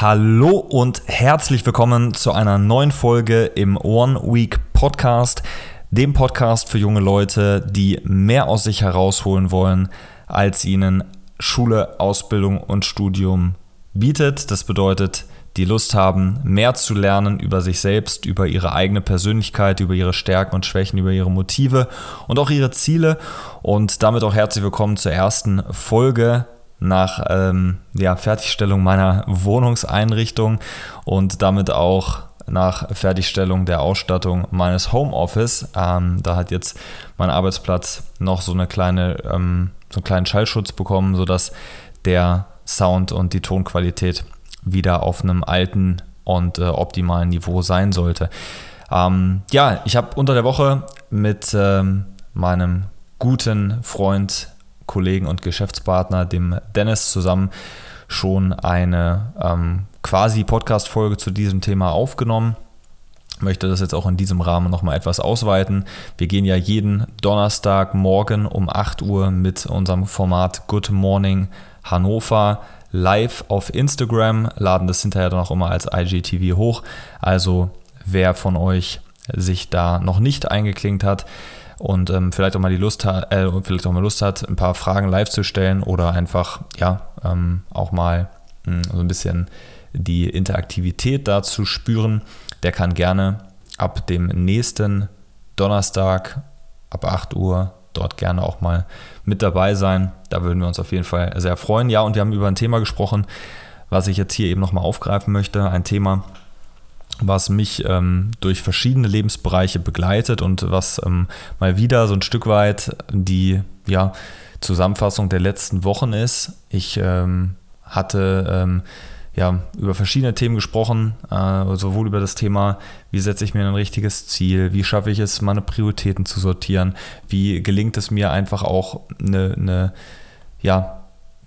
Hallo und herzlich willkommen zu einer neuen Folge im One Week Podcast, dem Podcast für junge Leute, die mehr aus sich herausholen wollen, als ihnen Schule, Ausbildung und Studium bietet. Das bedeutet, die Lust haben, mehr zu lernen über sich selbst, über ihre eigene Persönlichkeit, über ihre Stärken und Schwächen, über ihre Motive und auch ihre Ziele. Und damit auch herzlich willkommen zur ersten Folge nach ähm, ja, Fertigstellung meiner Wohnungseinrichtung und damit auch nach Fertigstellung der Ausstattung meines Homeoffice. Ähm, da hat jetzt mein Arbeitsplatz noch so eine kleine, ähm, so einen kleinen Schallschutz bekommen, sodass der Sound und die Tonqualität wieder auf einem alten und äh, optimalen Niveau sein sollte. Ähm, ja, ich habe unter der Woche mit ähm, meinem guten Freund, Kollegen und Geschäftspartner, dem Dennis, zusammen schon eine ähm, quasi Podcast-Folge zu diesem Thema aufgenommen. Ich möchte das jetzt auch in diesem Rahmen nochmal etwas ausweiten. Wir gehen ja jeden Donnerstagmorgen um 8 Uhr mit unserem Format Good Morning Hannover live auf Instagram, laden das hinterher dann auch immer als IGTV hoch. Also wer von euch sich da noch nicht eingeklinkt hat und ähm, vielleicht auch mal die Lust hat, äh, vielleicht auch mal Lust hat, ein paar Fragen live zu stellen oder einfach ja ähm, auch mal mh, hm, so ein bisschen die Interaktivität da zu spüren, der kann gerne ab dem nächsten Donnerstag ab 8 Uhr dort gerne auch mal mit dabei sein. Da würden wir uns auf jeden Fall sehr freuen. Ja, und wir haben über ein Thema gesprochen, was ich jetzt hier eben nochmal aufgreifen möchte. Ein Thema, was mich ähm, durch verschiedene Lebensbereiche begleitet und was ähm, mal wieder so ein Stück weit die ja, Zusammenfassung der letzten Wochen ist. Ich ähm, hatte ähm, ja, über verschiedene Themen gesprochen, äh, sowohl über das Thema, wie setze ich mir ein richtiges Ziel, wie schaffe ich es, meine Prioritäten zu sortieren, wie gelingt es mir einfach auch eine, eine ja,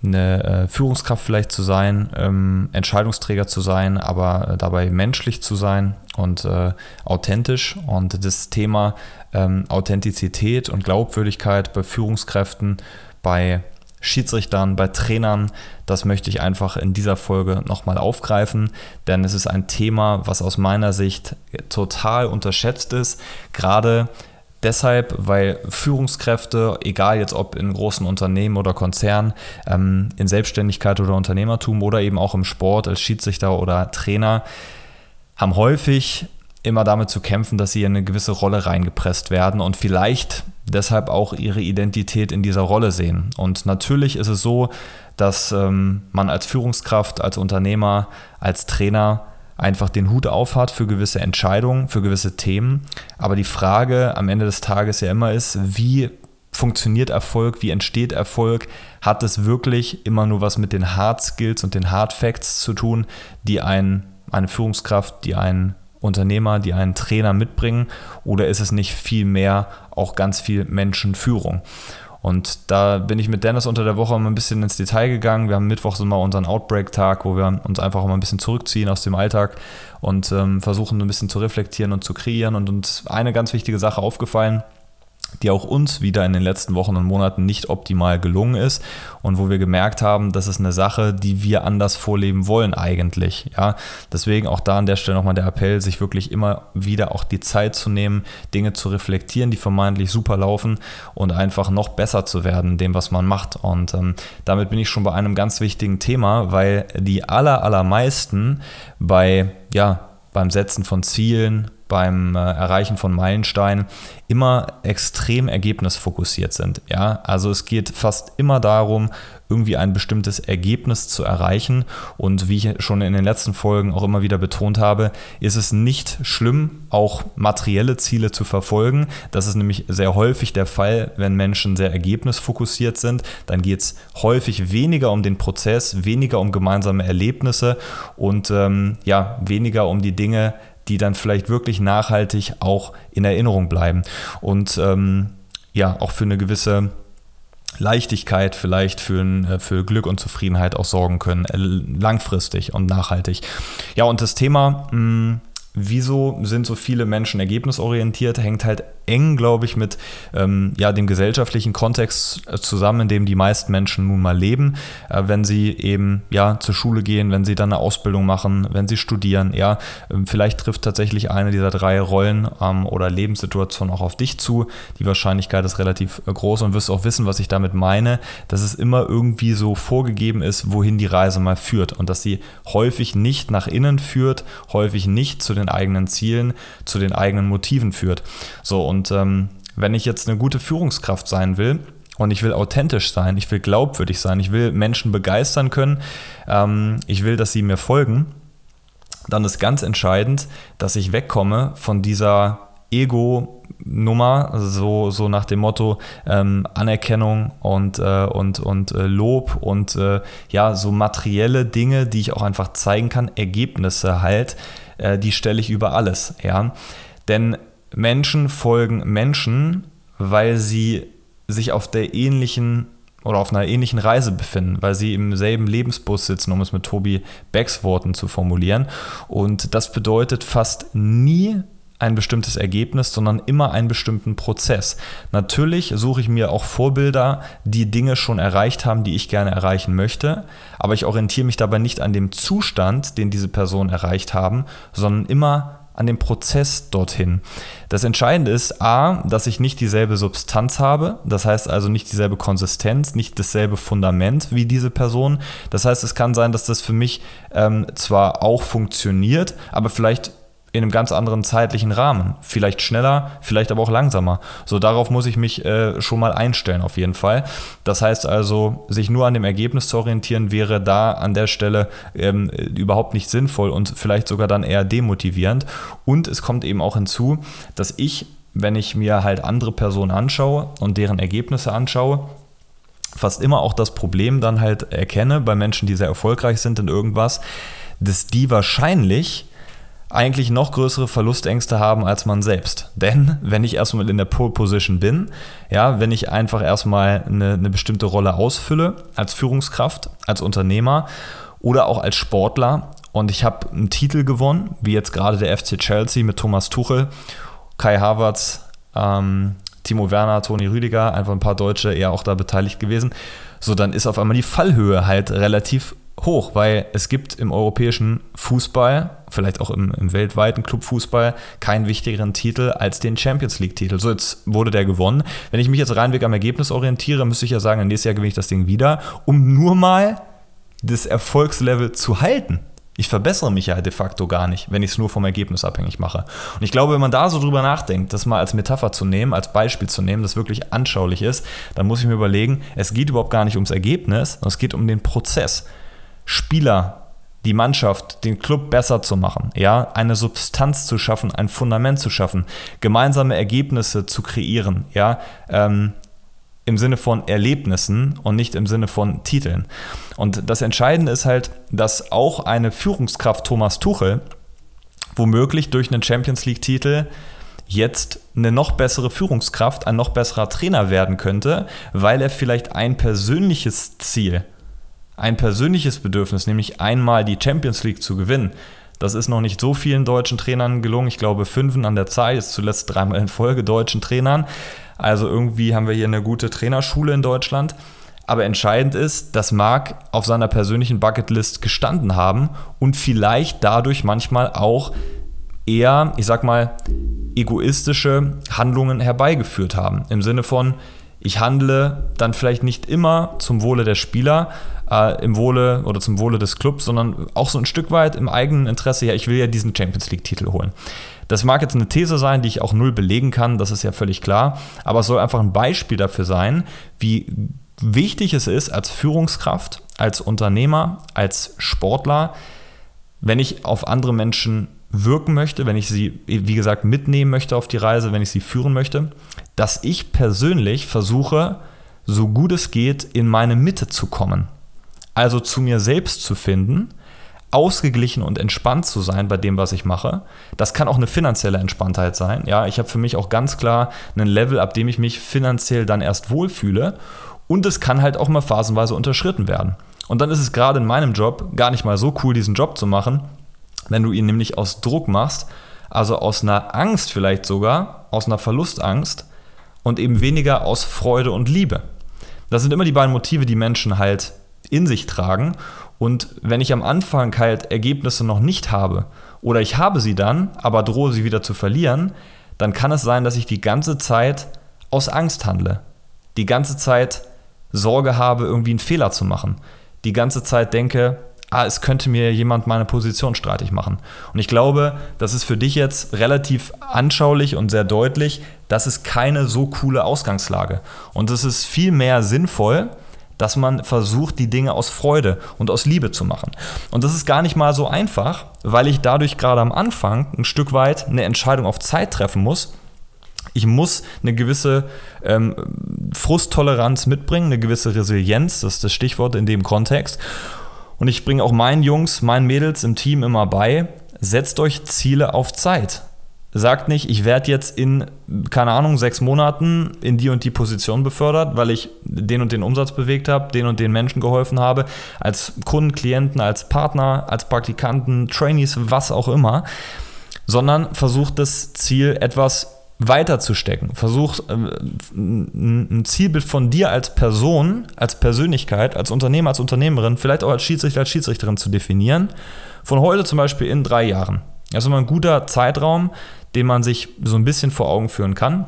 eine äh, Führungskraft vielleicht zu sein, ähm, Entscheidungsträger zu sein, aber äh, dabei menschlich zu sein und äh, authentisch. Und das Thema ähm, Authentizität und Glaubwürdigkeit bei Führungskräften, bei Schiedsrichtern, bei Trainern. Das möchte ich einfach in dieser Folge nochmal aufgreifen, denn es ist ein Thema, was aus meiner Sicht total unterschätzt ist. Gerade deshalb, weil Führungskräfte, egal jetzt ob in großen Unternehmen oder Konzernen, ähm, in Selbstständigkeit oder Unternehmertum oder eben auch im Sport als Schiedsrichter oder Trainer, haben häufig immer damit zu kämpfen, dass sie in eine gewisse Rolle reingepresst werden und vielleicht deshalb auch ihre Identität in dieser Rolle sehen. Und natürlich ist es so, dass ähm, man als Führungskraft, als Unternehmer, als Trainer einfach den Hut aufhat für gewisse Entscheidungen, für gewisse Themen. Aber die Frage am Ende des Tages ja immer ist, wie funktioniert Erfolg, wie entsteht Erfolg? Hat es wirklich immer nur was mit den Hard Skills und den Hard Facts zu tun, die ein, eine Führungskraft, die ein Unternehmer, die einen Trainer mitbringen? Oder ist es nicht viel mehr auch ganz viel Menschenführung? Und da bin ich mit Dennis unter der Woche mal ein bisschen ins Detail gegangen. Wir haben Mittwochs immer unseren Outbreak-Tag, wo wir uns einfach mal ein bisschen zurückziehen aus dem Alltag und ähm, versuchen ein bisschen zu reflektieren und zu kreieren. Und uns eine ganz wichtige Sache aufgefallen, die auch uns wieder in den letzten Wochen und Monaten nicht optimal gelungen ist und wo wir gemerkt haben, das ist eine Sache, die wir anders vorleben wollen eigentlich. Ja, deswegen auch da an der Stelle nochmal der Appell, sich wirklich immer wieder auch die Zeit zu nehmen, Dinge zu reflektieren, die vermeintlich super laufen und einfach noch besser zu werden in dem, was man macht. Und ähm, damit bin ich schon bei einem ganz wichtigen Thema, weil die aller, allermeisten bei, ja, beim Setzen von Zielen, beim äh, Erreichen von Meilensteinen immer extrem ergebnisfokussiert sind. Ja, also es geht fast immer darum, irgendwie ein bestimmtes Ergebnis zu erreichen. Und wie ich schon in den letzten Folgen auch immer wieder betont habe, ist es nicht schlimm, auch materielle Ziele zu verfolgen. Das ist nämlich sehr häufig der Fall, wenn Menschen sehr ergebnisfokussiert sind. Dann geht es häufig weniger um den Prozess, weniger um gemeinsame Erlebnisse und ähm, ja, weniger um die Dinge, die dann vielleicht wirklich nachhaltig auch in Erinnerung bleiben und ähm, ja, auch für eine gewisse Leichtigkeit vielleicht für, äh, für Glück und Zufriedenheit auch sorgen können, äh, langfristig und nachhaltig. Ja, und das Thema mh, hm, wieso sind so viele Menschen ergebnisorientiert, hängt halt eng, glaube ich, mit ähm, ja, dem gesellschaftlichen Kontext äh, zusammen, in dem die meisten Menschen nun mal leben. Äh, wenn sie eben ja zur Schule gehen, wenn sie dann eine Ausbildung machen, wenn sie studieren, ja, äh, vielleicht trifft tatsächlich eine dieser drei Rollen ähm, oder Lebenssituationen auch auf dich zu. Die Wahrscheinlichkeit ist relativ äh, groß und wirst auch wissen, was ich damit meine, dass es immer irgendwie so vorgegeben ist, wohin die Reise mal führt und dass sie häufig nicht nach innen führt, häufig nicht zu den eigenen Zielen, zu den eigenen Motiven führt. So, und ähm, wenn ich jetzt eine gute Führungskraft sein will, und ich will authentisch sein, ich will glaubwürdig sein, ich will Menschen begeistern können, ähm, ich will, dass sie mir folgen, dann ist ganz entscheidend, dass ich wegkomme von dieser Ego-Nummer, so, so nach dem Motto ähm, Anerkennung und, äh, und, und äh, Lob und äh, ja, so materielle Dinge, die ich auch einfach zeigen kann, Ergebnisse halt, äh, die stelle ich über alles. Ja? Denn Menschen folgen Menschen, weil sie sich auf der ähnlichen oder auf einer ähnlichen Reise befinden, weil sie im selben Lebensbus sitzen, um es mit Tobi Becks Worten zu formulieren. Und das bedeutet fast nie ein bestimmtes Ergebnis, sondern immer einen bestimmten Prozess. Natürlich suche ich mir auch Vorbilder, die Dinge schon erreicht haben, die ich gerne erreichen möchte, aber ich orientiere mich dabei nicht an dem Zustand, den diese Personen erreicht haben, sondern immer an dem Prozess dorthin. Das Entscheidende ist A, dass ich nicht dieselbe Substanz habe, das heißt also nicht dieselbe Konsistenz, nicht dasselbe Fundament wie diese Person. Das heißt, es kann sein, dass das für mich ähm, zwar auch funktioniert, aber vielleicht in einem ganz anderen zeitlichen Rahmen. Vielleicht schneller, vielleicht aber auch langsamer. So darauf muss ich mich äh, schon mal einstellen, auf jeden Fall. Das heißt also, sich nur an dem Ergebnis zu orientieren, wäre da an der Stelle ähm, überhaupt nicht sinnvoll und vielleicht sogar dann eher demotivierend. Und es kommt eben auch hinzu, dass ich, wenn ich mir halt andere Personen anschaue und deren Ergebnisse anschaue, fast immer auch das Problem dann halt erkenne bei Menschen, die sehr erfolgreich sind in irgendwas, dass die wahrscheinlich eigentlich noch größere Verlustängste haben als man selbst. Denn wenn ich erstmal in der Pole Position bin, ja, wenn ich einfach erstmal eine, eine bestimmte Rolle ausfülle, als Führungskraft, als Unternehmer oder auch als Sportler und ich habe einen Titel gewonnen, wie jetzt gerade der FC Chelsea mit Thomas Tuchel, Kai Havertz, ähm, Timo Werner, Toni Rüdiger, einfach ein paar Deutsche eher auch da beteiligt gewesen. So, dann ist auf einmal die Fallhöhe halt relativ hoch, weil es gibt im europäischen Fußball, vielleicht auch im, im weltweiten Clubfußball, keinen wichtigeren Titel als den Champions League-Titel. So, jetzt wurde der gewonnen. Wenn ich mich jetzt reinweg am Ergebnis orientiere, müsste ich ja sagen, nächstes Jahr gewinne ich das Ding wieder, um nur mal das Erfolgslevel zu halten. Ich verbessere mich ja de facto gar nicht, wenn ich es nur vom Ergebnis abhängig mache. Und ich glaube, wenn man da so drüber nachdenkt, das mal als Metapher zu nehmen, als Beispiel zu nehmen, das wirklich anschaulich ist, dann muss ich mir überlegen, es geht überhaupt gar nicht ums Ergebnis, sondern es geht um den Prozess. Spieler, die Mannschaft, den Club besser zu machen, ja, eine Substanz zu schaffen, ein Fundament zu schaffen, gemeinsame Ergebnisse zu kreieren, ja, ähm, im Sinne von Erlebnissen und nicht im Sinne von Titeln. Und das Entscheidende ist halt, dass auch eine Führungskraft Thomas Tuchel womöglich durch einen Champions League-Titel jetzt eine noch bessere Führungskraft, ein noch besserer Trainer werden könnte, weil er vielleicht ein persönliches Ziel ein persönliches Bedürfnis, nämlich einmal die Champions League zu gewinnen. Das ist noch nicht so vielen deutschen Trainern gelungen. Ich glaube, fünfen an der Zahl, jetzt zuletzt dreimal in Folge deutschen Trainern. Also irgendwie haben wir hier eine gute Trainerschule in Deutschland. Aber entscheidend ist, dass Marc auf seiner persönlichen Bucketlist gestanden haben und vielleicht dadurch manchmal auch eher, ich sag mal, egoistische Handlungen herbeigeführt haben. Im Sinne von, ich handle dann vielleicht nicht immer zum Wohle der Spieler, äh, im Wohle oder zum Wohle des Clubs, sondern auch so ein Stück weit im eigenen Interesse, ja, ich will ja diesen Champions League-Titel holen. Das mag jetzt eine These sein, die ich auch null belegen kann, das ist ja völlig klar, aber es soll einfach ein Beispiel dafür sein, wie wichtig es ist als Führungskraft, als Unternehmer, als Sportler, wenn ich auf andere Menschen wirken möchte, wenn ich sie, wie gesagt, mitnehmen möchte auf die Reise, wenn ich sie führen möchte, dass ich persönlich versuche, so gut es geht, in meine Mitte zu kommen also zu mir selbst zu finden, ausgeglichen und entspannt zu sein bei dem, was ich mache. Das kann auch eine finanzielle Entspanntheit sein. Ja, ich habe für mich auch ganz klar einen Level, ab dem ich mich finanziell dann erst wohlfühle. Und es kann halt auch mal phasenweise unterschritten werden. Und dann ist es gerade in meinem Job gar nicht mal so cool, diesen Job zu machen, wenn du ihn nämlich aus Druck machst, also aus einer Angst vielleicht sogar, aus einer Verlustangst und eben weniger aus Freude und Liebe. Das sind immer die beiden Motive, die Menschen halt in sich tragen. Und wenn ich am Anfang halt Ergebnisse noch nicht habe oder ich habe sie dann, aber drohe sie wieder zu verlieren, dann kann es sein, dass ich die ganze Zeit aus Angst handle. Die ganze Zeit Sorge habe, irgendwie einen Fehler zu machen. Die ganze Zeit denke, ah, es könnte mir jemand meine Position streitig machen. Und ich glaube, das ist für dich jetzt relativ anschaulich und sehr deutlich, das ist keine so coole Ausgangslage. Und es ist viel mehr sinnvoll, dass man versucht, die Dinge aus Freude und aus Liebe zu machen. Und das ist gar nicht mal so einfach, weil ich dadurch gerade am Anfang ein Stück weit eine Entscheidung auf Zeit treffen muss. Ich muss eine gewisse ähm, Frusttoleranz mitbringen, eine gewisse Resilienz, das ist das Stichwort in dem Kontext. Und ich bringe auch meinen Jungs, meinen Mädels im Team immer bei, setzt euch Ziele auf Zeit. Sagt nicht, ich werde jetzt in, keine Ahnung, sechs Monaten in die und die Position befördert, weil ich den und den Umsatz bewegt habe, den und den Menschen geholfen habe, als Kunden, Klienten, als Partner, als Praktikanten, Trainees, was auch immer, sondern versucht das Ziel etwas weiter zu stecken. Versuch äh, ein Zielbild von dir als Person, als Persönlichkeit, als Unternehmer, als Unternehmerin, vielleicht auch als Schiedsrichter, als Schiedsrichterin zu definieren. Von heute zum Beispiel in drei Jahren. Das ist immer ein guter Zeitraum, den man sich so ein bisschen vor Augen führen kann.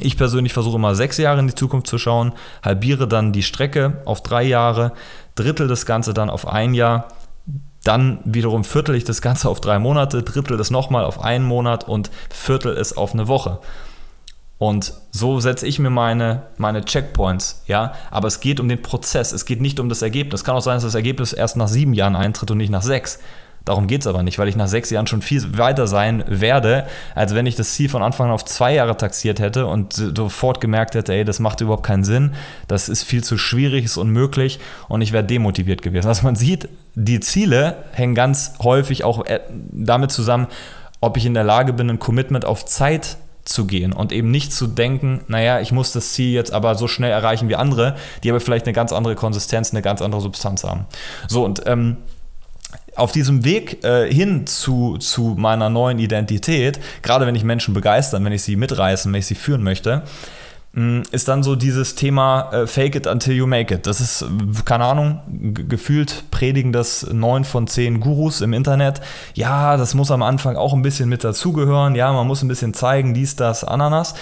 Ich persönlich versuche immer sechs Jahre in die Zukunft zu schauen, halbiere dann die Strecke auf drei Jahre, drittel das Ganze dann auf ein Jahr dann wiederum viertel ich das Ganze auf drei Monate, drittel das nochmal auf einen Monat und viertel es auf eine Woche. Und so setze ich mir meine, meine Checkpoints, ja. Aber es geht um den Prozess, es geht nicht um das Ergebnis. Es kann auch sein, dass das Ergebnis erst nach sieben Jahren eintritt und nicht nach sechs. Darum geht es aber nicht, weil ich nach sechs Jahren schon viel weiter sein werde, als wenn ich das Ziel von Anfang an auf zwei Jahre taxiert hätte und sofort gemerkt hätte, ey, das macht überhaupt keinen Sinn, das ist viel zu schwierig, ist unmöglich und ich wäre demotiviert gewesen. Also man sieht, die Ziele hängen ganz häufig auch äh, damit zusammen, ob ich in der Lage bin, ein Commitment auf Zeit zu gehen und eben nicht zu denken, naja, ich muss das Ziel jetzt aber so schnell erreichen wie andere, die aber vielleicht eine ganz andere Konsistenz, eine ganz andere Substanz haben. So und ähm, auf diesem Weg äh, hin zu, zu meiner neuen Identität, gerade wenn ich Menschen begeistern, wenn ich sie mitreißen, wenn ich sie führen möchte, mm, ist dann so dieses Thema äh, Fake it until you make it. Das ist, keine Ahnung, gefühlt predigen das neun von zehn Gurus im Internet. Ja, das muss am Anfang auch ein bisschen mit dazugehören. Ja, man muss ein bisschen zeigen, dies, das, Ananas.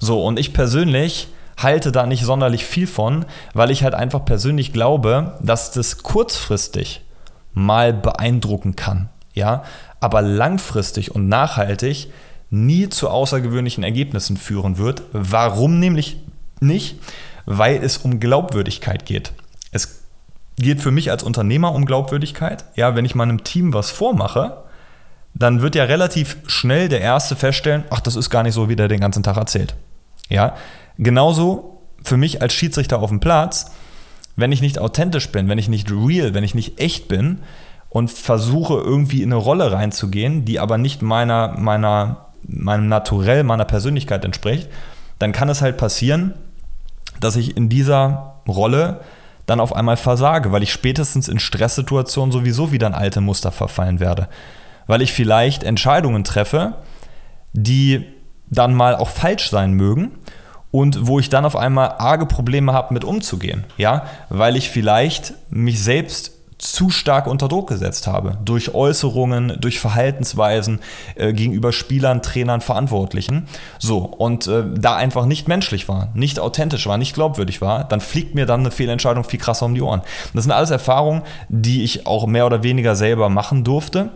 So, und ich persönlich halte da nicht sonderlich viel von, weil ich halt einfach persönlich glaube, dass das kurzfristig mal beeindrucken kann. Ja? Aber langfristig und nachhaltig nie zu außergewöhnlichen Ergebnissen führen wird. Warum nämlich nicht? Weil es um Glaubwürdigkeit geht. Es geht für mich als Unternehmer um Glaubwürdigkeit. Ja, wenn ich meinem Team was vormache, dann wird ja relativ schnell der Erste feststellen, ach, das ist gar nicht so, wie der den ganzen Tag erzählt. Ja, genauso für mich als Schiedsrichter auf dem Platz wenn ich nicht authentisch bin, wenn ich nicht real, wenn ich nicht echt bin und versuche irgendwie in eine Rolle reinzugehen, die aber nicht meiner, meiner, meinem Naturell, meiner Persönlichkeit entspricht, dann kann es halt passieren, dass ich in dieser Rolle dann auf einmal versage, weil ich spätestens in Stresssituationen sowieso wieder in alte Muster verfallen werde. Weil ich vielleicht Entscheidungen treffe, die dann mal auch falsch sein mögen und wo ich dann auf einmal arge Probleme habe, mit umzugehen. Ja, weil ich vielleicht mich selbst zu stark unter Druck gesetzt habe. Durch Äußerungen, durch Verhaltensweisen äh, gegenüber Spielern, Trainern, Verantwortlichen. So, und äh, da einfach nicht menschlich war, nicht authentisch war, nicht glaubwürdig war, dann fliegt mir dann eine Fehlentscheidung viel krasser um die Ohren. Das sind alles Erfahrungen, die ich auch mehr oder weniger selber machen durfte.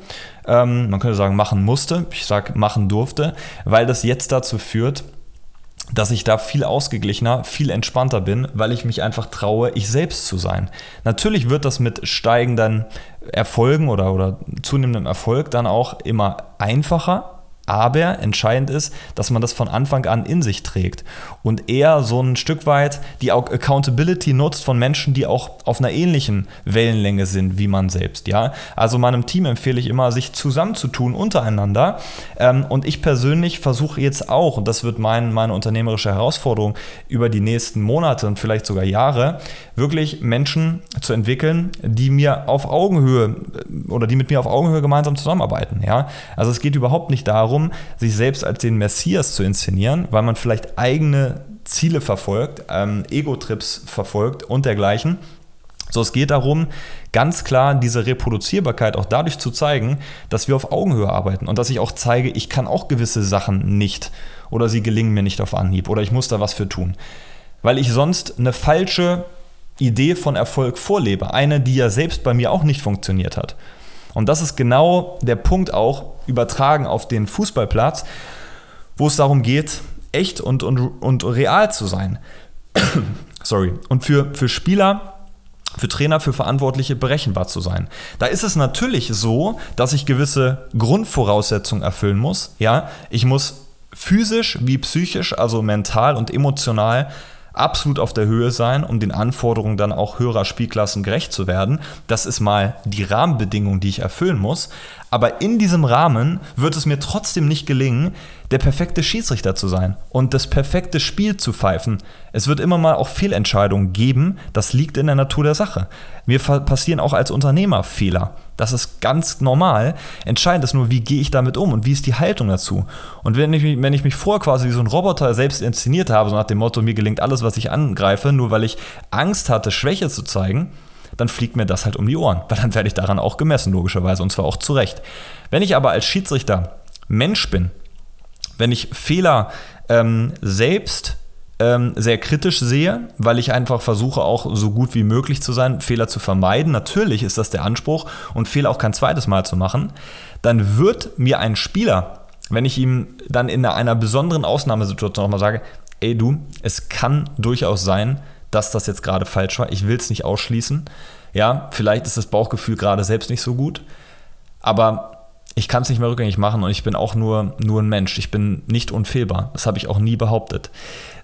Ähm, man könnte sagen, machen musste. Ich sage, machen durfte, weil das jetzt dazu führt, dass ich da viel ausgeglichener, viel entspannter bin, weil ich mich einfach traue, ich selbst zu sein. Natürlich wird das mit steigenden Erfolgen oder, oder zunehmendem Erfolg dann auch immer einfacher. Aber entscheidend ist, dass man das von Anfang an in sich trägt und eher so ein Stück weit die Accountability nutzt von Menschen, die auch auf einer ähnlichen Wellenlänge sind wie man selbst. Ja? Also meinem Team empfehle ich immer, sich zusammenzutun untereinander. Ähm, und ich persönlich versuche jetzt auch, und das wird mein, meine unternehmerische Herausforderung über die nächsten Monate und vielleicht sogar Jahre, wirklich Menschen zu entwickeln, die mir auf Augenhöhe oder die mit mir auf Augenhöhe gemeinsam zusammenarbeiten. Ja? Also es geht überhaupt nicht darum, darum, sich selbst als den Messias zu inszenieren, weil man vielleicht eigene Ziele verfolgt, ähm, Ego-Trips verfolgt und dergleichen. So, es geht darum, ganz klar diese Reproduzierbarkeit auch dadurch zu zeigen, dass wir auf Augenhöhe arbeiten und dass ich auch zeige, ich kann auch gewisse Sachen nicht oder sie gelingen mir nicht auf Anhieb oder ich muss da was für tun. Weil ich sonst eine falsche Idee von Erfolg vorlebe, eine, die ja selbst bei mir auch nicht funktioniert hat. Und das ist genau der Punkt auch übertragen auf den Fußballplatz, wo es darum geht, echt und, und, und real zu sein. Sorry. Und für, für Spieler, für Trainer, für Verantwortliche berechenbar zu sein. Da ist es natürlich so, dass ich gewisse Grundvoraussetzungen erfüllen muss. Ja, ich muss physisch wie psychisch, also mental und emotional absolut auf der Höhe sein, um den Anforderungen dann auch höherer Spielklassen gerecht zu werden. Das ist mal die Rahmenbedingung, die ich erfüllen muss. Aber in diesem Rahmen wird es mir trotzdem nicht gelingen, der perfekte Schiedsrichter zu sein und das perfekte Spiel zu pfeifen. Es wird immer mal auch Fehlentscheidungen geben. Das liegt in der Natur der Sache. Mir passieren auch als Unternehmer Fehler. Das ist ganz normal. Entscheidend ist nur, wie gehe ich damit um und wie ist die Haltung dazu. Und wenn ich, wenn ich mich vorher quasi wie so ein Roboter selbst inszeniert habe, so nach dem Motto, mir gelingt alles, was ich angreife, nur weil ich Angst hatte, Schwäche zu zeigen, dann fliegt mir das halt um die Ohren. Weil dann werde ich daran auch gemessen, logischerweise, und zwar auch zu Recht. Wenn ich aber als Schiedsrichter Mensch bin, wenn ich Fehler ähm, selbst ähm, sehr kritisch sehe, weil ich einfach versuche, auch so gut wie möglich zu sein, Fehler zu vermeiden. Natürlich ist das der Anspruch und Fehler auch kein zweites Mal zu machen. Dann wird mir ein Spieler, wenn ich ihm dann in einer besonderen Ausnahmesituation nochmal sage, ey du, es kann durchaus sein, dass das jetzt gerade falsch war. Ich will es nicht ausschließen. Ja, vielleicht ist das Bauchgefühl gerade selbst nicht so gut. Aber ich kann es nicht mehr rückgängig machen und ich bin auch nur, nur ein Mensch. Ich bin nicht unfehlbar. Das habe ich auch nie behauptet.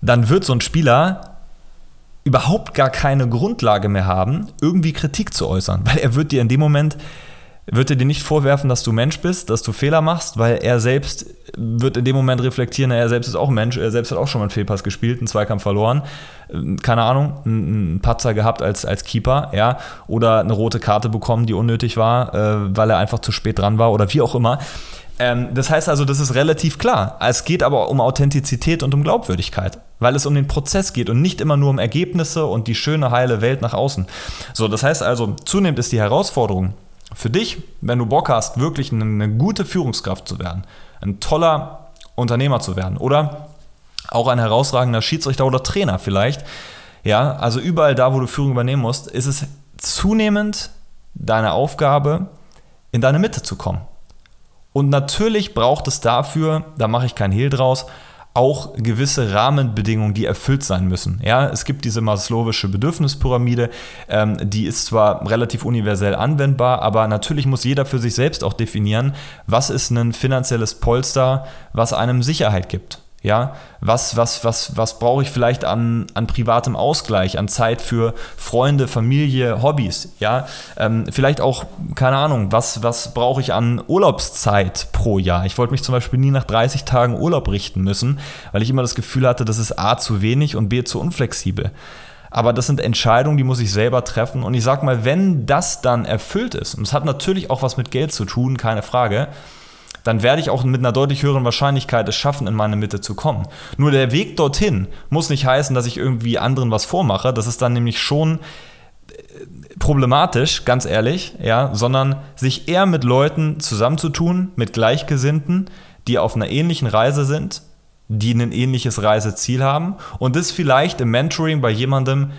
Dann wird so ein Spieler überhaupt gar keine Grundlage mehr haben, irgendwie Kritik zu äußern, weil er wird dir in dem Moment wird er dir nicht vorwerfen, dass du Mensch bist, dass du Fehler machst, weil er selbst wird in dem Moment reflektieren, er selbst ist auch Mensch, er selbst hat auch schon mal einen Fehlpass gespielt, einen Zweikampf verloren, äh, keine Ahnung, einen Patzer gehabt als, als Keeper, ja, oder eine rote Karte bekommen, die unnötig war, äh, weil er einfach zu spät dran war oder wie auch immer. Ähm, das heißt also, das ist relativ klar. Es geht aber um Authentizität und um Glaubwürdigkeit, weil es um den Prozess geht und nicht immer nur um Ergebnisse und die schöne, heile Welt nach außen. So, das heißt also, zunehmend ist die Herausforderung, für dich, wenn du Bock hast, wirklich eine, gute Führungskraft zu werden, ein toller Unternehmer zu werden oder auch ein herausragender Schiedsrichter oder Trainer vielleicht, ja, also überall da, wo du Führung übernehmen musst, ist es zunehmend deine Aufgabe, in deine Mitte zu kommen. Und natürlich braucht es dafür, da mache ich kein Hehl draus, auch gewisse Rahmenbedingungen, die erfüllt sein müssen. Ja, es gibt diese maslowische Bedürfnispyramide, ähm, die ist zwar relativ universell anwendbar, aber natürlich muss jeder für sich selbst auch definieren, was ist ein finanzielles Polster, was einem Sicherheit gibt. Ja, was, was, was, was brauche ich vielleicht an, an privatem Ausgleich, an Zeit für Freunde, Familie, Hobbys? Ja, ähm, vielleicht auch, keine Ahnung, was, was brauche ich an Urlaubszeit pro Jahr? Ich wollte mich zum Beispiel nie nach 30 Tagen Urlaub richten müssen, weil ich immer das Gefühl hatte, das ist A zu wenig und B zu unflexibel. Aber das sind Entscheidungen, die muss ich selber treffen. Und ich sag mal, wenn das dann erfüllt ist, und es hat natürlich auch was mit Geld zu tun, keine Frage, dann werde ich auch mit einer deutlich höheren Wahrscheinlichkeit es schaffen, in meine Mitte zu kommen. Nur der Weg dorthin muss nicht heißen, dass ich irgendwie anderen was vormache. Das ist dann nämlich schon äh, problematisch, ganz ehrlich, ja, sondern sich eher mit Leuten zusammenzutun, mit Gleichgesinnten, die auf einer ähnlichen Reise sind, die ein ähnliches Reiseziel haben und das vielleicht im Mentoring bei jemandem,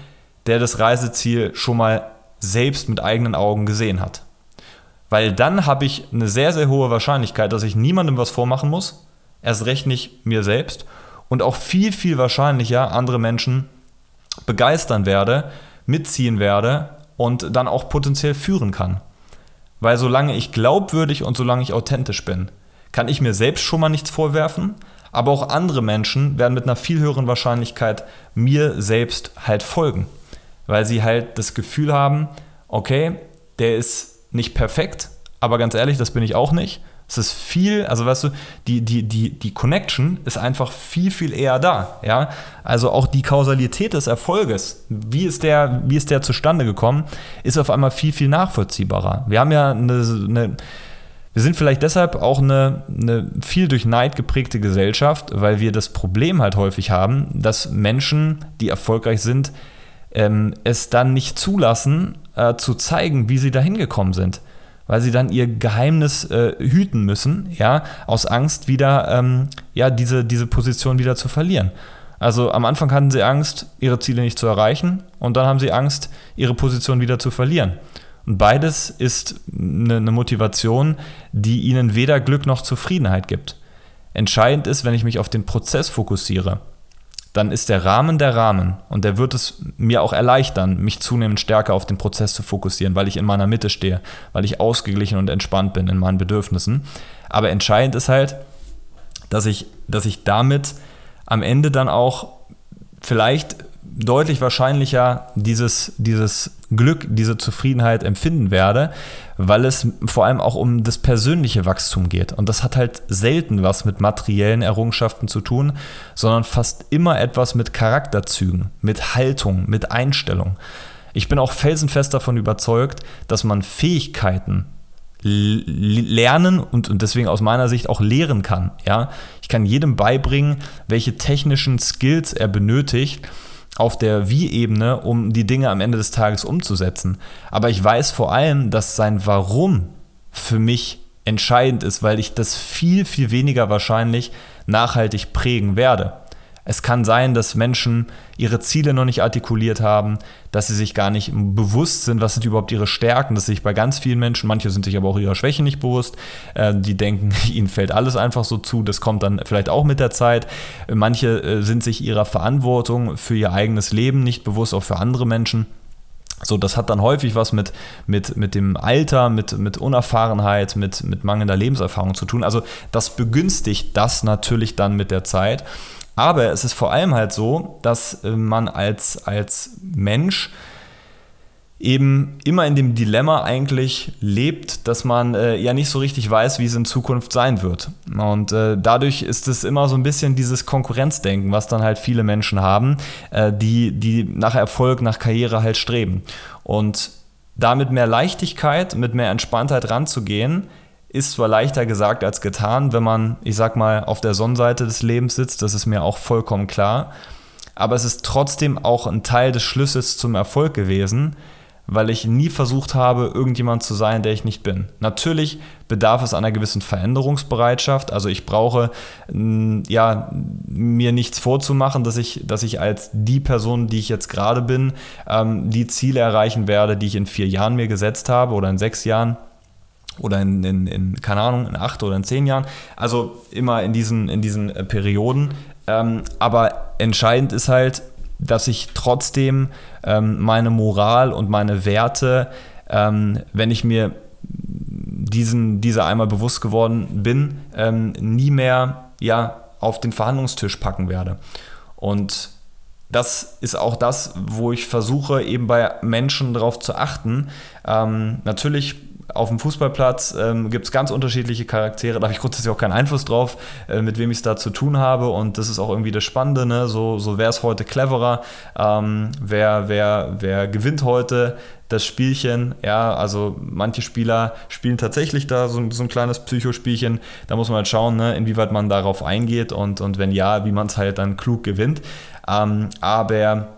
der das Reiseziel schon mal selbst mit eigenen Augen gesehen hat. Weil dann habe ich eine sehr, sehr hohe Wahrscheinlichkeit, dass ich niemandem was vormachen muss, erst recht nicht mir selbst. Und auch viel, viel wahrscheinlicher andere Menschen begeistern werde, mitziehen werde und dann auch potenziell führen kann. Weil solange ich glaubwürdig und solange ich authentisch bin, kann ich mir selbst schon mal nichts vorwerfen, aber auch andere Menschen werden mit einer viel höheren Wahrscheinlichkeit mir selbst halt folgen, weil sie halt das Gefühl haben, okay, der ist nicht perfekt, aber ganz ehrlich, das bin ich auch nicht. Es ist viel, also weißt du, die, die, die, die Connection ist einfach viel, viel eher da. Ja? Also auch die Kausalität des Erfolges, wie ist, der, wie ist der zustande gekommen, ist auf einmal viel, viel nachvollziehbarer. Wir haben ja eine, eine wir sind vielleicht deshalb auch eine, eine viel durch Neid geprägte Gesellschaft, weil wir das Problem halt häufig haben, dass Menschen, die erfolgreich sind, ähm, es dann nicht zulassen, äh, zu zeigen, wie sie da hingekommen sind weil sie dann ihr Geheimnis äh, hüten müssen, ja, aus Angst wieder, ähm, ja, diese, diese Position wieder zu verlieren. Also am Anfang hatten sie Angst, ihre Ziele nicht zu erreichen und dann haben sie Angst, ihre Position wieder zu verlieren. Und beides ist eine, eine Motivation, die ihnen weder Glück noch Zufriedenheit gibt. Entscheidend ist, wenn ich mich auf den Prozess fokussiere dann ist der Rahmen der Rahmen und der wird es mir auch erleichtern, mich zunehmend stärker auf den Prozess zu fokussieren, weil ich in meiner Mitte stehe, weil ich ausgeglichen und entspannt bin in meinen Bedürfnissen. Aber entscheidend ist halt, dass ich, dass ich damit am Ende dann auch vielleicht deutlich wahrscheinlicher dieses, dieses Glück, diese Zufriedenheit empfinden werde, weil es vor allem auch um das persönliche Wachstum geht. Und das hat halt selten was mit materiellen Errungenschaften zu tun, sondern fast immer etwas mit Charakterzügen, mit Haltung, mit Einstellung. Ich bin auch felsenfest davon überzeugt, dass man Fähigkeiten lernen und, und deswegen aus meiner Sicht auch lehren kann. Ja? Ich kann jedem beibringen, welche technischen Skills er benötigt, auf der Wie-Ebene, um die Dinge am Ende des Tages umzusetzen. Aber ich weiß vor allem, dass sein Warum für mich entscheidend ist, weil ich das viel, viel weniger wahrscheinlich nachhaltig prägen werde. Es kann sein, dass Menschen ihre Ziele noch nicht artikuliert haben, dass sie sich gar nicht bewusst sind, was sind überhaupt ihre Stärken. Das sehe ich bei ganz vielen Menschen. Manche sind sich aber auch ihrer Schwäche nicht bewusst. Äh, die denken, ihnen fällt alles einfach so zu. Das kommt dann vielleicht auch mit der Zeit. Manche äh, sind sich ihrer Verantwortung für ihr eigenes Leben nicht bewusst, auch für andere Menschen. So, das hat dann häufig was mit, mit, mit dem Alter, mit, mit Unerfahrenheit, mit, mit mangelnder Lebenserfahrung zu tun. Also das begünstigt das natürlich dann mit der Zeit. Aber es ist vor allem halt so, dass äh, man als, als Mensch eben immer in dem Dilemma eigentlich lebt, dass man äh, ja nicht so richtig weiß, wie es in Zukunft sein wird. Und äh, dadurch ist es immer so ein bisschen dieses Konkurrenzdenken, was dann halt viele Menschen haben, äh, die, die nach Erfolg, nach Karriere halt streben. Und damit mehr Leichtigkeit, mit mehr Entspanntheit ranzugehen, ist zwar leichter gesagt als getan, wenn man, ich sag mal, auf der Sonnenseite des Lebens sitzt, das ist mir auch vollkommen klar. Aber es ist trotzdem auch ein Teil des Schlüssels zum Erfolg gewesen, weil ich nie versucht habe, irgendjemand zu sein, der ich nicht bin. Natürlich bedarf es einer gewissen Veränderungsbereitschaft. Also ich brauche ja mir nichts vorzumachen, dass ich, dass ich als die Person, die ich jetzt gerade bin, ähm, die Ziele erreichen werde, die ich in vier Jahren mir gesetzt habe oder in sechs Jahren oder in, in, in, keine Ahnung, in acht oder in zehn Jahren. Also immer in diesen, in diesen äh, Perioden. Ähm, aber entscheidend ist halt, dass ich trotzdem ähm, meine Moral und meine Werte, ähm, wenn ich mir diesen, dieser einmal bewusst geworden bin, ähm, nie mehr ja, auf den Verhandlungstisch packen werde. Und das ist auch das, wo ich versuche, eben bei Menschen darauf zu achten. Ähm, natürlich auf dem Fußballplatz ähm, gibt es ganz unterschiedliche Charaktere, da habe ich grundsätzlich auch keinen Einfluss drauf, äh, mit wem ich es da zu tun habe. Und das ist auch irgendwie das Spannende, ne? so, so wer ist heute cleverer, ähm, wer, wer, wer gewinnt heute das Spielchen, ja, also manche Spieler spielen tatsächlich da so, so ein kleines Psychospielchen, da muss man halt schauen, ne, inwieweit man darauf eingeht und, und wenn ja, wie man es halt dann klug gewinnt, ähm, aber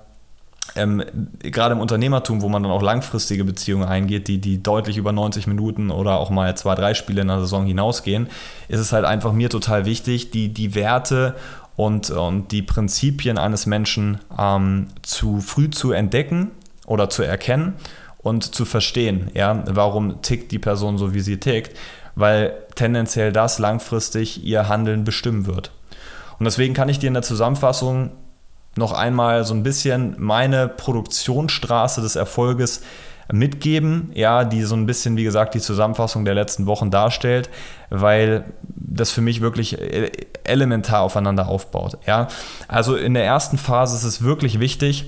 ähm, gerade im Unternehmertum, wo man dann auch langfristige Beziehungen eingeht, die, die deutlich über 90 Minuten oder auch mal zwei, drei Spiele in der Saison hinausgehen, ist es halt einfach mir total wichtig, die, die Werte und, und die Prinzipien eines Menschen ähm, zu früh zu entdecken oder zu erkennen und zu verstehen, ja, warum tickt die Person so, wie sie tickt, weil tendenziell das langfristig ihr Handeln bestimmen wird. Und deswegen kann ich dir in der Zusammenfassung noch einmal so ein bisschen meine Produktionsstraße des Erfolges mitgeben, ja, die so ein bisschen, wie gesagt, die Zusammenfassung der letzten Wochen darstellt, weil das für mich wirklich e-, elementar aufeinander aufbaut. Ja. Also in der ersten Phase ist es wirklich wichtig,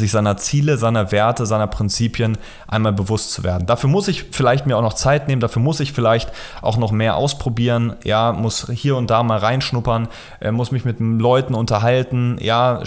sich seiner Ziele, seiner Werte, seiner Prinzipien einmal bewusst zu werden. Dafür muss ich vielleicht mir auch noch Zeit nehmen, dafür muss ich vielleicht auch noch mehr ausprobieren, ja, muss hier und da mal reinschnuppern, äh, muss mich mit Leuten unterhalten, ja,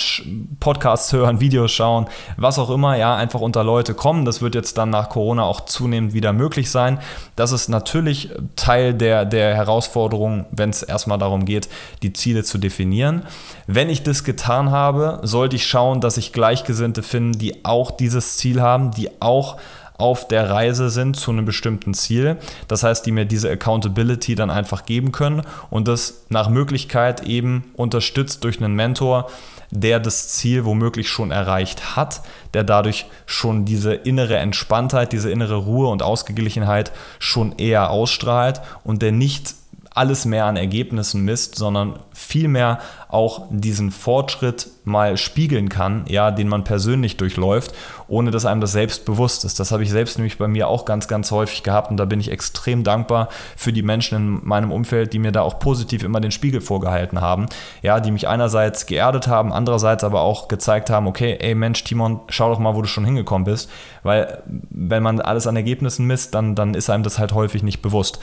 Podcasts hören, Videos schauen, was auch immer, ja, einfach unter Leute kommen. Das wird jetzt dann nach Corona auch zunehmend wieder möglich sein. Das ist natürlich Teil der, der Herausforderung, wenn es erstmal darum geht, die Ziele zu definieren. Wenn ich das getan habe, sollte ich schauen, dass ich Gleichgesinnte Leute finden, die auch dieses Ziel haben, die auch auf der Reise sind zu einem bestimmten Ziel. Das heißt, die mir diese Accountability dann einfach geben können und das nach Möglichkeit eben unterstützt durch einen Mentor, der das Ziel womöglich schon erreicht hat, der dadurch schon diese innere Entspanntheit, diese innere Ruhe und Ausgeglichenheit schon eher ausstrahlt und der nicht alles mehr an Ergebnissen misst, sondern vielmehr auch diesen Fortschritt mal spiegeln kann, ja, den man persönlich durchläuft, ohne dass einem das selbst bewusst ist. Das habe ich selbst nämlich bei mir auch ganz, ganz häufig gehabt und da bin ich extrem dankbar für die Menschen in meinem Umfeld, die mir da auch positiv immer den Spiegel vorgehalten haben, ja, die mich einerseits geerdet haben, andererseits aber auch gezeigt haben, okay, ey Mensch, Timon, schau doch mal, wo du schon hingekommen bist, weil wenn man alles an Ergebnissen misst, dann, dann ist einem das halt häufig nicht bewusst.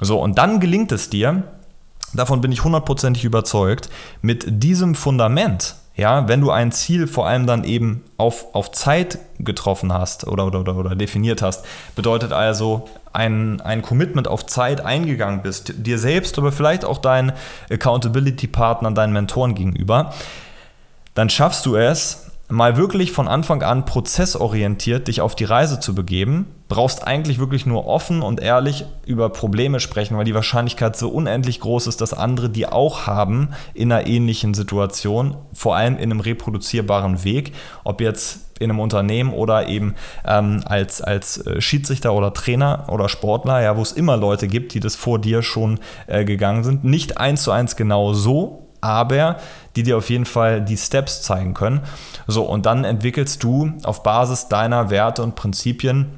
So, und dann gelingt es dir, davon bin ich hundertprozentig überzeugt, mit diesem Fundament, ja, wenn du ein Ziel vor allem dann eben auf, auf Zeit getroffen hast oder, oder, oder, oder definiert hast, bedeutet also ein, ein Commitment auf Zeit eingegangen bist, dir selbst, aber vielleicht auch deinen Accountability-Partnern, deinen Mentoren gegenüber, dann schaffst du es, mal wirklich von Anfang an prozessorientiert dich auf die Reise zu begeben, brauchst eigentlich wirklich nur offen und ehrlich über Probleme sprechen, weil die Wahrscheinlichkeit so unendlich groß ist, dass andere die auch haben in einer ähnlichen Situation, vor allem in einem reproduzierbaren Weg, ob jetzt in einem Unternehmen oder eben ähm, als, als äh, Schiedsrichter oder Trainer oder Sportler, ja, wo es immer Leute gibt, die das vor dir schon äh, gegangen sind. Nicht eins zu eins genau so, aber die dir auf jeden Fall die Steps zeigen können. So, und dann entwickelst du auf Basis deiner Werte und Prinzipien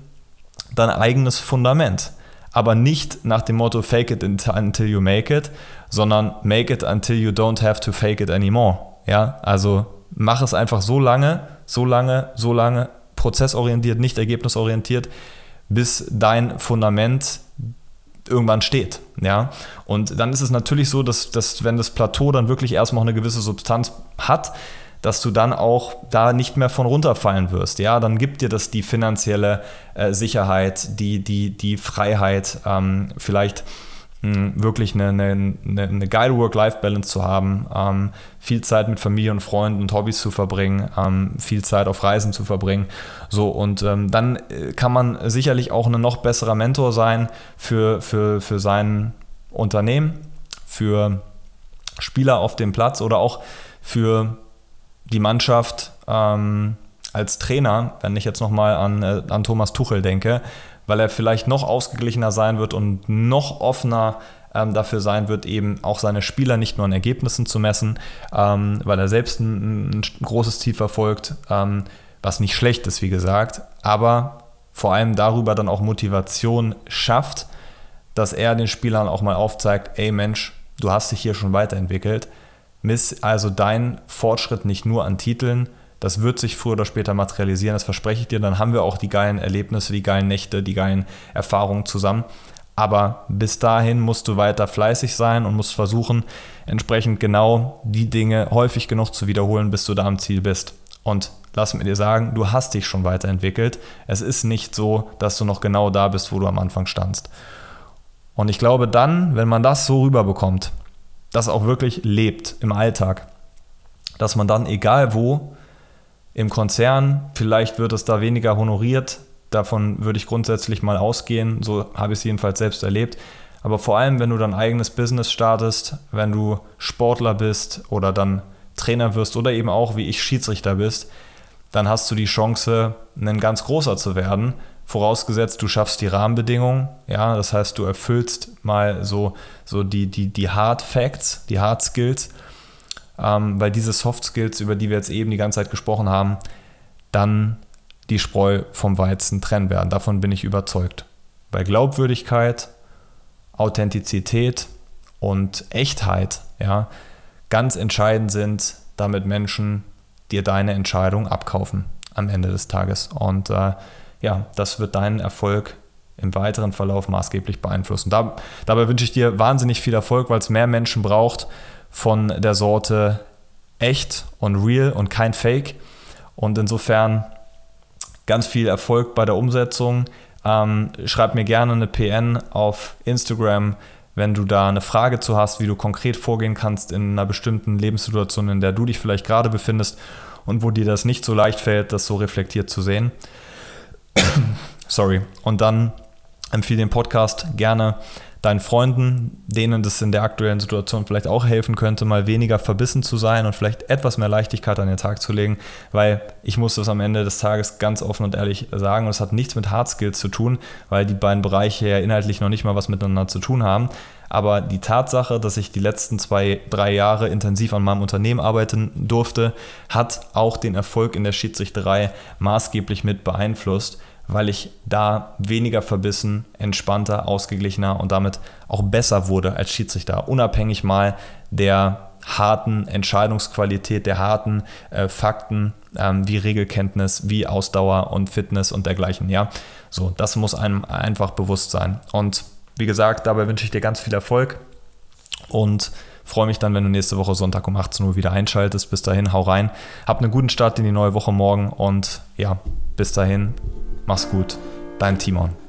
dein eigenes Fundament. Aber nicht nach dem Motto Fake it until you make it, sondern make it until you don't have to fake it anymore. Ja, also mach es einfach so lange, so lange, so lange, prozessorientiert, nicht ergebnisorientiert, bis dein Fundament irgendwann steht. Ja? Und dann ist es natürlich so, dass, dass wenn das Plateau dann wirklich erstmal eine gewisse Substanz hat, dass du dann auch da nicht mehr von runterfallen wirst. Ja, dann gibt dir das die finanzielle äh, Sicherheit, die, die, die Freiheit, ähm, vielleicht wirklich eine, eine, eine geile Work-Life-Balance zu haben, ähm, viel Zeit mit Familie und Freunden und Hobbys zu verbringen, ähm, viel Zeit auf Reisen zu verbringen. So, und ähm, dann äh, kann man sicherlich auch ein noch besserer Mentor sein für, für, für sein Unternehmen, für Spieler auf dem Platz oder auch für die Mannschaft ähm, als Trainer, wenn ich jetzt nochmal an, äh, an Thomas Tuchel denke, weil er vielleicht noch ausgeglichener sein wird und noch offener ähm, dafür sein wird, eben auch seine Spieler nicht nur an Ergebnissen zu messen, ähm, weil er selbst ein, ein großes Ziel verfolgt, ähm, was nicht schlecht ist, wie gesagt, aber vor allem darüber dann auch Motivation schafft, dass er den Spielern auch mal aufzeigt, ey Mensch, du hast dich hier schon weiterentwickelt, miss also deinen Fortschritt nicht nur an Titeln, das wird sich früher oder später materialisieren, das verspreche ich dir. Dann haben wir auch die geilen Erlebnisse, die geilen Nächte, die geilen Erfahrungen zusammen. Aber bis dahin musst du weiter fleißig sein und musst versuchen, entsprechend genau die Dinge häufig genug zu wiederholen, bis du da am Ziel bist. Und lass mir dir sagen, du hast dich schon weiterentwickelt. Es ist nicht so, dass du noch genau da bist, wo du am Anfang standst. Und ich glaube dann, wenn man das so rüberbekommt, das auch wirklich lebt im Alltag, dass man dann, egal wo, im Konzern, vielleicht wird es da weniger honoriert, davon würde ich grundsätzlich mal ausgehen, so habe ich es jedenfalls selbst erlebt. Aber vor allem, wenn du dein eigenes Business startest, wenn du Sportler bist oder dann Trainer wirst oder eben auch wie ich Schiedsrichter bist, dann hast du die Chance, ein ganz großer zu werden. Vorausgesetzt, du schaffst die Rahmenbedingungen, ja, das heißt, du erfüllst mal so, so die, die, die Hard Facts, die Hard Skills ähm, weil diese Soft Skills, über die wir jetzt eben die ganze Zeit gesprochen haben, dann die Spreu vom Weizen trennen werden. Davon bin ich überzeugt. Bei Glaubwürdigkeit, Authentizität und Echtheit, ja, ganz entscheidend sind, damit Menschen dir deine Entscheidung abkaufen am Ende des Tages. Und äh, ja, das wird deinen Erfolg im weiteren Verlauf maßgeblich beeinflussen. Da, dabei wünsche ich dir wahnsinnig viel Erfolg, weil es mehr Menschen braucht von der Sorte echt und real und kein Fake. Und insofern ganz viel Erfolg bei der Umsetzung. Ähm, schreib mir gerne eine PN auf Instagram, wenn du da eine Frage zu hast, wie du konkret vorgehen kannst in einer bestimmten Lebenssituation, in der du dich vielleicht gerade befindest und wo dir das nicht so leicht fällt, das so reflektiert zu sehen. Sorry. Und dann empfehle den Podcast gerne deinen Freunden, denen das in der aktuellen Situation vielleicht auch helfen könnte, mal weniger verbissen zu sein und vielleicht etwas mehr Leichtigkeit an den Tag zu legen, weil ich muss das am Ende des Tages ganz offen und ehrlich sagen und es hat nichts mit Hard Skills zu tun, weil die beiden Bereiche ja inhaltlich noch nicht mal was miteinander zu tun haben. Aber die Tatsache, dass ich die letzten zwei, drei Jahre intensiv an meinem Unternehmen arbeiten durfte, hat auch den Erfolg in der Schiedsrichterei maßgeblich mit beeinflusst weil ich da weniger verbissen, entspannter, ausgeglichener und damit auch besser wurde als Schiedsrichter, unabhängig mal der harten Entscheidungsqualität, der harten äh, Fakten ähm, wie Regelkenntnis, wie Ausdauer und Fitness und dergleichen. Ja, so, das muss einem einfach bewusst sein. Und wie gesagt, dabei wünsche ich dir ganz viel Erfolg und freue mich dann, wenn du nächste Woche Sonntag um 18 Uhr wieder einschaltest. Bis dahin, hau rein. Hab einen guten Start in die neue Woche morgen und ja, bis dahin, Mach's gut, dein Timon.